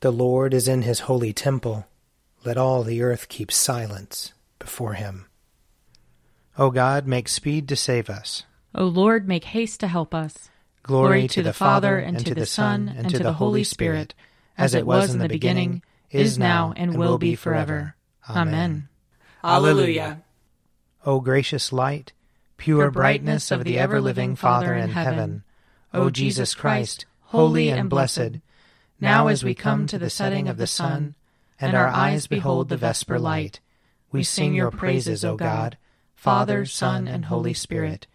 The Lord is in his holy temple. Let all the earth keep silence before him. O God, make speed to save us. O Lord, make haste to help us. Glory, to the Father, and to the Son, and to the Holy Spirit, as it was in the beginning, is now, and will be forever. Amen. Alleluia. O gracious light, pure brightness of the ever living Father in heaven, O Jesus Christ, holy and blessed, now as we come to the setting of the sun, and our eyes behold the vesper light, we sing your praises, O God, Father, Son, and Holy Spirit.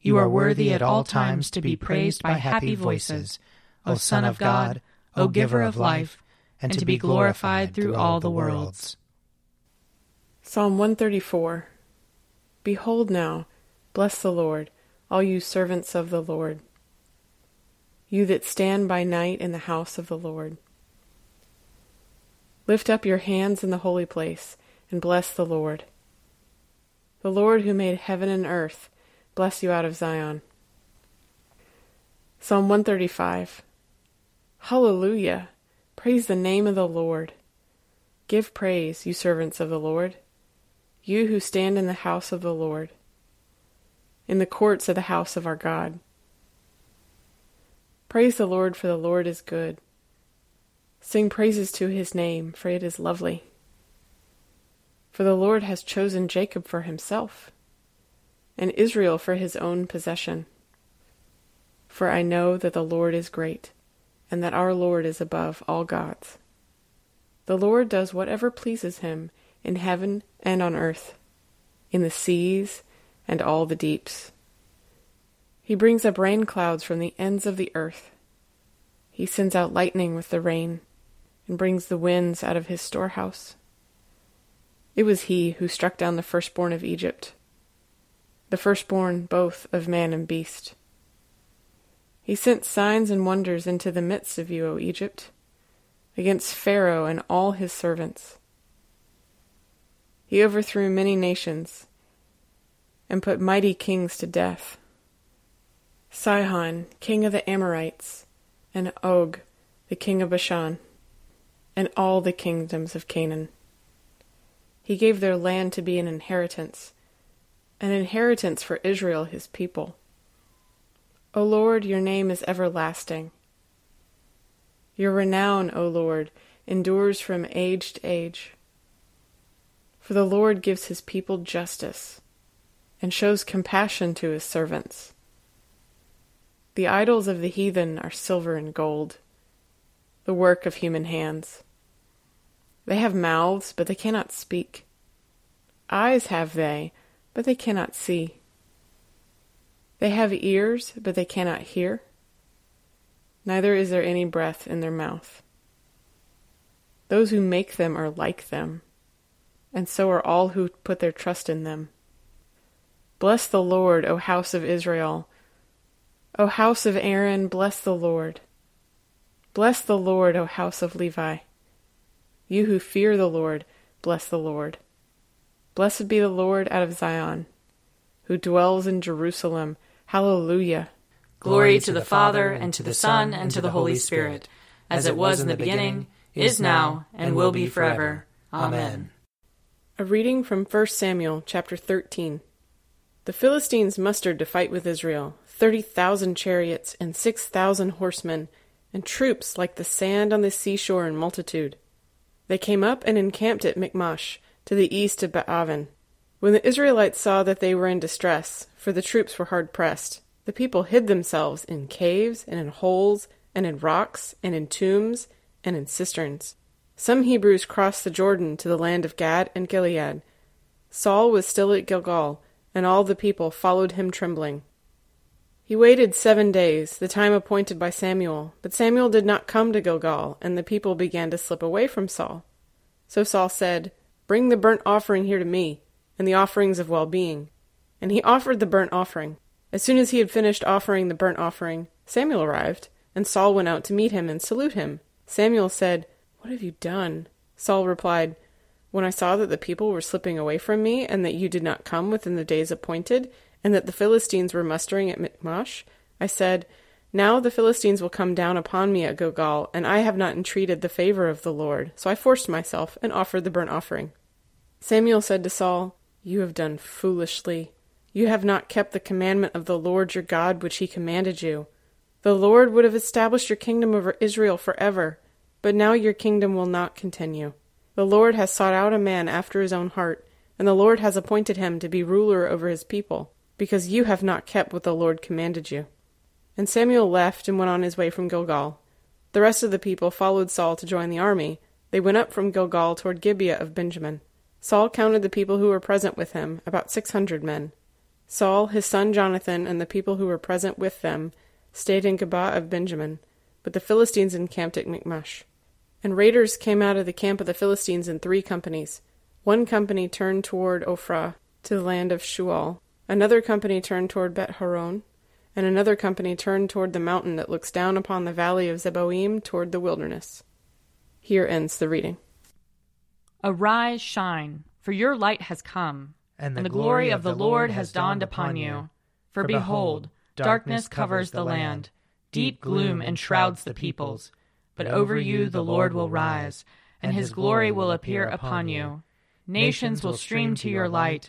You are worthy at all times to be praised by happy voices, O Son of God, O Giver of life, and to be glorified through all the worlds. Psalm 134 Behold now, bless the Lord, all you servants of the Lord, you that stand by night in the house of the Lord. Lift up your hands in the holy place, and bless the Lord. The Lord who made heaven and earth, bless you out of Zion. Psalm 135 Hallelujah! Praise the name of the Lord. Give praise, you servants of the Lord you who stand in the house of the Lord, in the courts of the house of our God. Praise the Lord, for the Lord is good. Sing praises to his name, for it is lovely. For the Lord has chosen Jacob for himself, and Israel for his own possession. For I know that the Lord is great, and that our Lord is above all gods. The Lord does whatever pleases him in heaven and on earth, in the seas and all the deeps. He brings up rain clouds from the ends of the earth. He sends out lightning with the rain, and brings the winds out of his storehouse. It was he who struck down the firstborn of Egypt, the firstborn both of man and beast. He sent signs and wonders into the midst of you, O Egypt, against Pharaoh and all his servants he overthrew many nations and put mighty kings to death. Sihon, king of the Amorites, and Og, the king of Bashan, and all the kingdoms of Canaan. He gave their land to be an inheritance, an inheritance for Israel his people. O Lord, your name is everlasting. Your renown, O Lord, endures from age to age. For the Lord gives his people justice and shows compassion to his servants. The idols of the heathen are silver and gold, the work of human hands. They have mouths, but they cannot speak. Eyes have they, but they cannot see. They have ears, but they cannot hear. Neither is there any breath in their mouth. Those who make them are like them and so are all who put their trust in them. Bless the Lord, O house of Israel. O house of Aaron, bless the Lord. Bless the Lord, O house of Levi. You who fear the Lord, bless the Lord. Blessed be the Lord out of Zion, who dwells in Jerusalem. Hallelujah. Glory to the Father, and to the Son, and to the Holy Spirit, as it was in the beginning, is now, and will be forever. Amen. A reading from 1 Samuel chapter 13. The Philistines mustered to fight with Israel, 30,000 chariots and 6,000 horsemen, and troops like the sand on the seashore in multitude. They came up and encamped at Michmash, to the east of Beth-aven. When the Israelites saw that they were in distress, for the troops were hard pressed, the people hid themselves in caves and in holes and in rocks and in tombs and in cisterns. Some Hebrews crossed the Jordan to the land of Gad and Gilead. Saul was still at Gilgal, and all the people followed him trembling. He waited seven days, the time appointed by Samuel, but Samuel did not come to Gilgal, and the people began to slip away from Saul. So Saul said, Bring the burnt offering here to me, and the offerings of well being. And he offered the burnt offering. As soon as he had finished offering the burnt offering, Samuel arrived, and Saul went out to meet him and salute him. Samuel said, what have you done? Saul replied, When I saw that the people were slipping away from me, and that you did not come within the days appointed, and that the Philistines were mustering at Michmash, I said, Now the Philistines will come down upon me at Gilgal, and I have not entreated the favor of the Lord. So I forced myself and offered the burnt offering. Samuel said to Saul, You have done foolishly. You have not kept the commandment of the Lord your God which he commanded you. The Lord would have established your kingdom over Israel forever, but now your kingdom will not continue. The Lord has sought out a man after his own heart, and the Lord has appointed him to be ruler over his people, because you have not kept what the Lord commanded you. And Samuel left and went on his way from Gilgal. The rest of the people followed Saul to join the army. They went up from Gilgal toward Gibeah of Benjamin. Saul counted the people who were present with him, about six hundred men. Saul, his son Jonathan, and the people who were present with them stayed in Geba of Benjamin, but the Philistines encamped at Michmash. And raiders came out of the camp of the Philistines in three companies. One company turned toward Ophrah, to the land of Shual. Another company turned toward Beth-horon, and another company turned toward the mountain that looks down upon the valley of Zeboim toward the wilderness. Here ends the reading. Arise, shine, for your light has come, And the, and the glory of the Lord has dawned upon you. For behold, darkness covers the land, deep gloom enshrouds the peoples. But over you the Lord will rise, and his glory will appear upon you. Nations will stream to your light,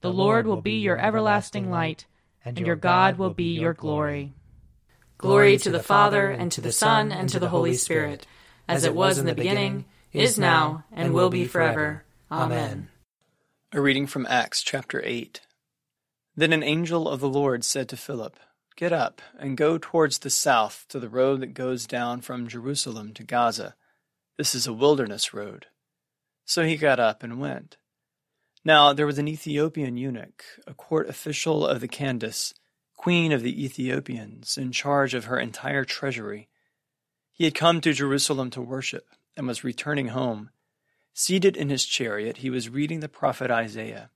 The Lord will be your everlasting light, and your God will be your glory. Glory to the Father, and to the Son, and to the Holy Spirit, as it was in the beginning, is now, and will be forever. Amen. A reading from Acts chapter 8. Then an angel of the Lord said to Philip, Get up and go towards the south to the road that goes down from Jerusalem to Gaza. This is a wilderness road. So he got up and went. Now there was an Ethiopian eunuch, a court official of the Candace, queen of the Ethiopians, in charge of her entire treasury. He had come to Jerusalem to worship and was returning home. Seated in his chariot, he was reading the prophet Isaiah.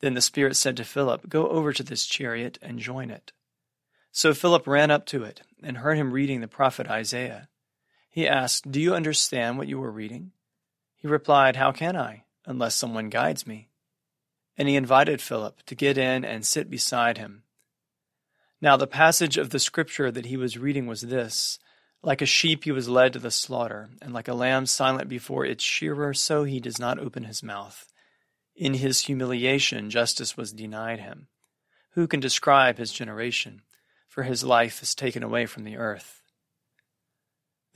Then the Spirit said to Philip, Go over to this chariot and join it. So Philip ran up to it and heard him reading the prophet Isaiah. He asked, Do you understand what you are reading? He replied, How can I, unless someone guides me? And he invited Philip to get in and sit beside him. Now the passage of the scripture that he was reading was this Like a sheep he was led to the slaughter, and like a lamb silent before its shearer, so he does not open his mouth. In his humiliation, justice was denied him. Who can describe his generation? For his life is taken away from the earth.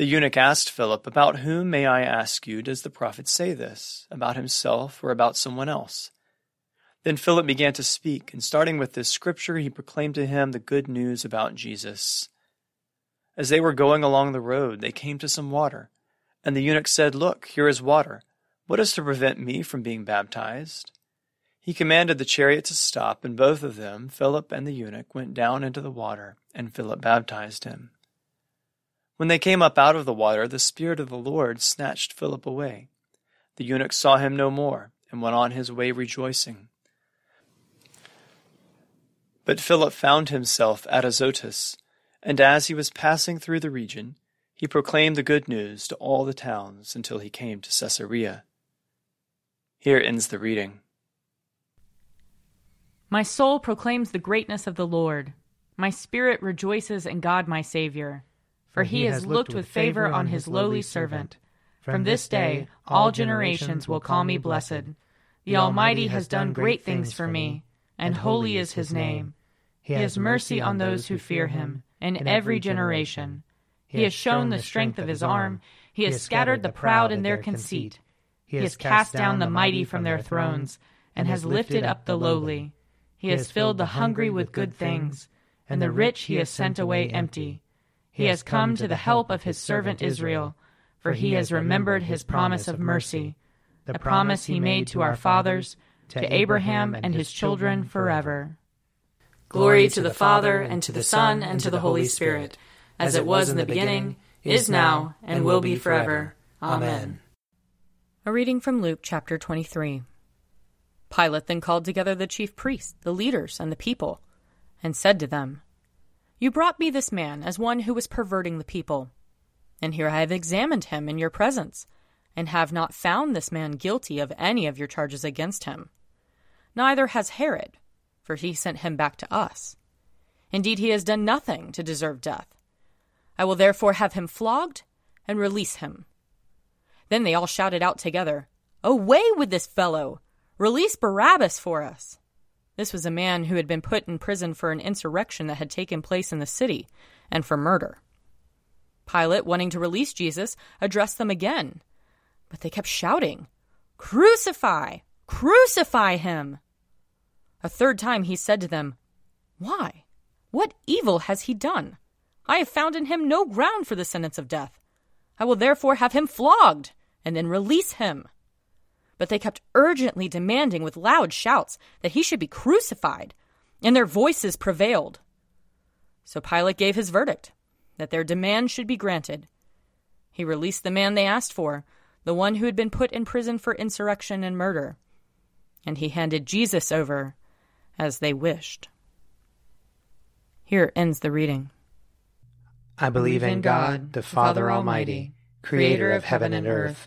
The eunuch asked Philip, About whom, may I ask you, does the prophet say this? About himself or about someone else? Then Philip began to speak, and starting with this scripture, he proclaimed to him the good news about Jesus. As they were going along the road, they came to some water. And the eunuch said, Look, here is water. What is to prevent me from being baptized? He commanded the chariot to stop, and both of them, Philip and the eunuch, went down into the water, and Philip baptized him. When they came up out of the water, the Spirit of the Lord snatched Philip away. The eunuch saw him no more, and went on his way rejoicing. But Philip found himself at Azotus, and as he was passing through the region, he proclaimed the good news to all the towns until he came to Caesarea. Here ends the reading. My soul proclaims the greatness of the Lord. My spirit rejoices in God my Saviour, for he has looked with favor on his lowly servant. From this day all generations will call me blessed. The Almighty has done great things for me, and holy is his name. He has mercy on those who fear him, in every generation. He has shown the strength of his arm. He has scattered the proud in their conceit. He has cast down the mighty from their thrones, and has lifted up the lowly. He has filled the hungry with good things, and the rich he has sent away empty. He has come to the help of his servant Israel, for he has remembered his promise of mercy, the promise he made to our fathers, to Abraham and his children forever. Glory to the Father, and to the Son, and to the Holy Spirit, as it was in the beginning, is now, and will be forever. Amen. A reading from Luke chapter 23. Pilate then called together the chief priests, the leaders, and the people, and said to them, You brought me this man as one who was perverting the people. And here I have examined him in your presence, and have not found this man guilty of any of your charges against him. Neither has Herod for he sent him back to us. Indeed, he has done nothing to deserve death. I will therefore have him flogged and release him. Then they all shouted out together, Away with this fellow! Release Barabbas for us! This was a man who had been put in prison for an insurrection that had taken place in the city and for murder. Pilate, wanting to release Jesus, addressed them again, but they kept shouting, Crucify! Crucify him! A third time he said to them, Why? What evil has he done? I have found in him no ground for the sentence of death. I will therefore have him flogged, and then release him. But they kept urgently demanding with loud shouts that he should be crucified, and their voices prevailed. So Pilate gave his verdict that their demand should be granted. He released the man they asked for, the one who had been put in prison for insurrection and murder. And he handed Jesus over as they wished. Here ends the reading. I believe in God, the Father Almighty, creator of heaven and earth.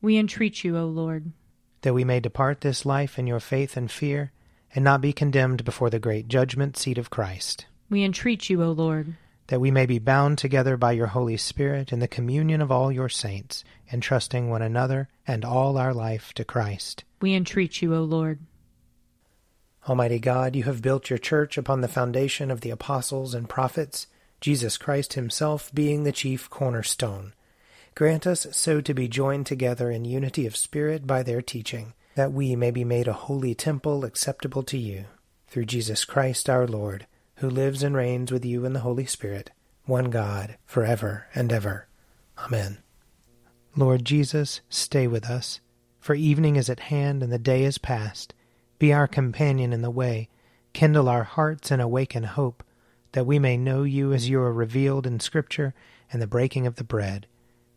We entreat you, O Lord. That we may depart this life in your faith and fear, and not be condemned before the great judgment seat of Christ. We entreat you, O Lord. That we may be bound together by your Holy Spirit in the communion of all your saints, entrusting one another and all our life to Christ. We entreat you, O Lord. Almighty God, you have built your church upon the foundation of the apostles and prophets, Jesus Christ himself being the chief cornerstone. Grant us so to be joined together in unity of spirit by their teaching, that we may be made a holy temple acceptable to you, through Jesus Christ our Lord, who lives and reigns with you in the Holy Spirit, one God, for ever and ever. Amen. Lord Jesus, stay with us, for evening is at hand and the day is past. Be our companion in the way, kindle our hearts and awaken hope, that we may know you as you are revealed in Scripture and the breaking of the bread.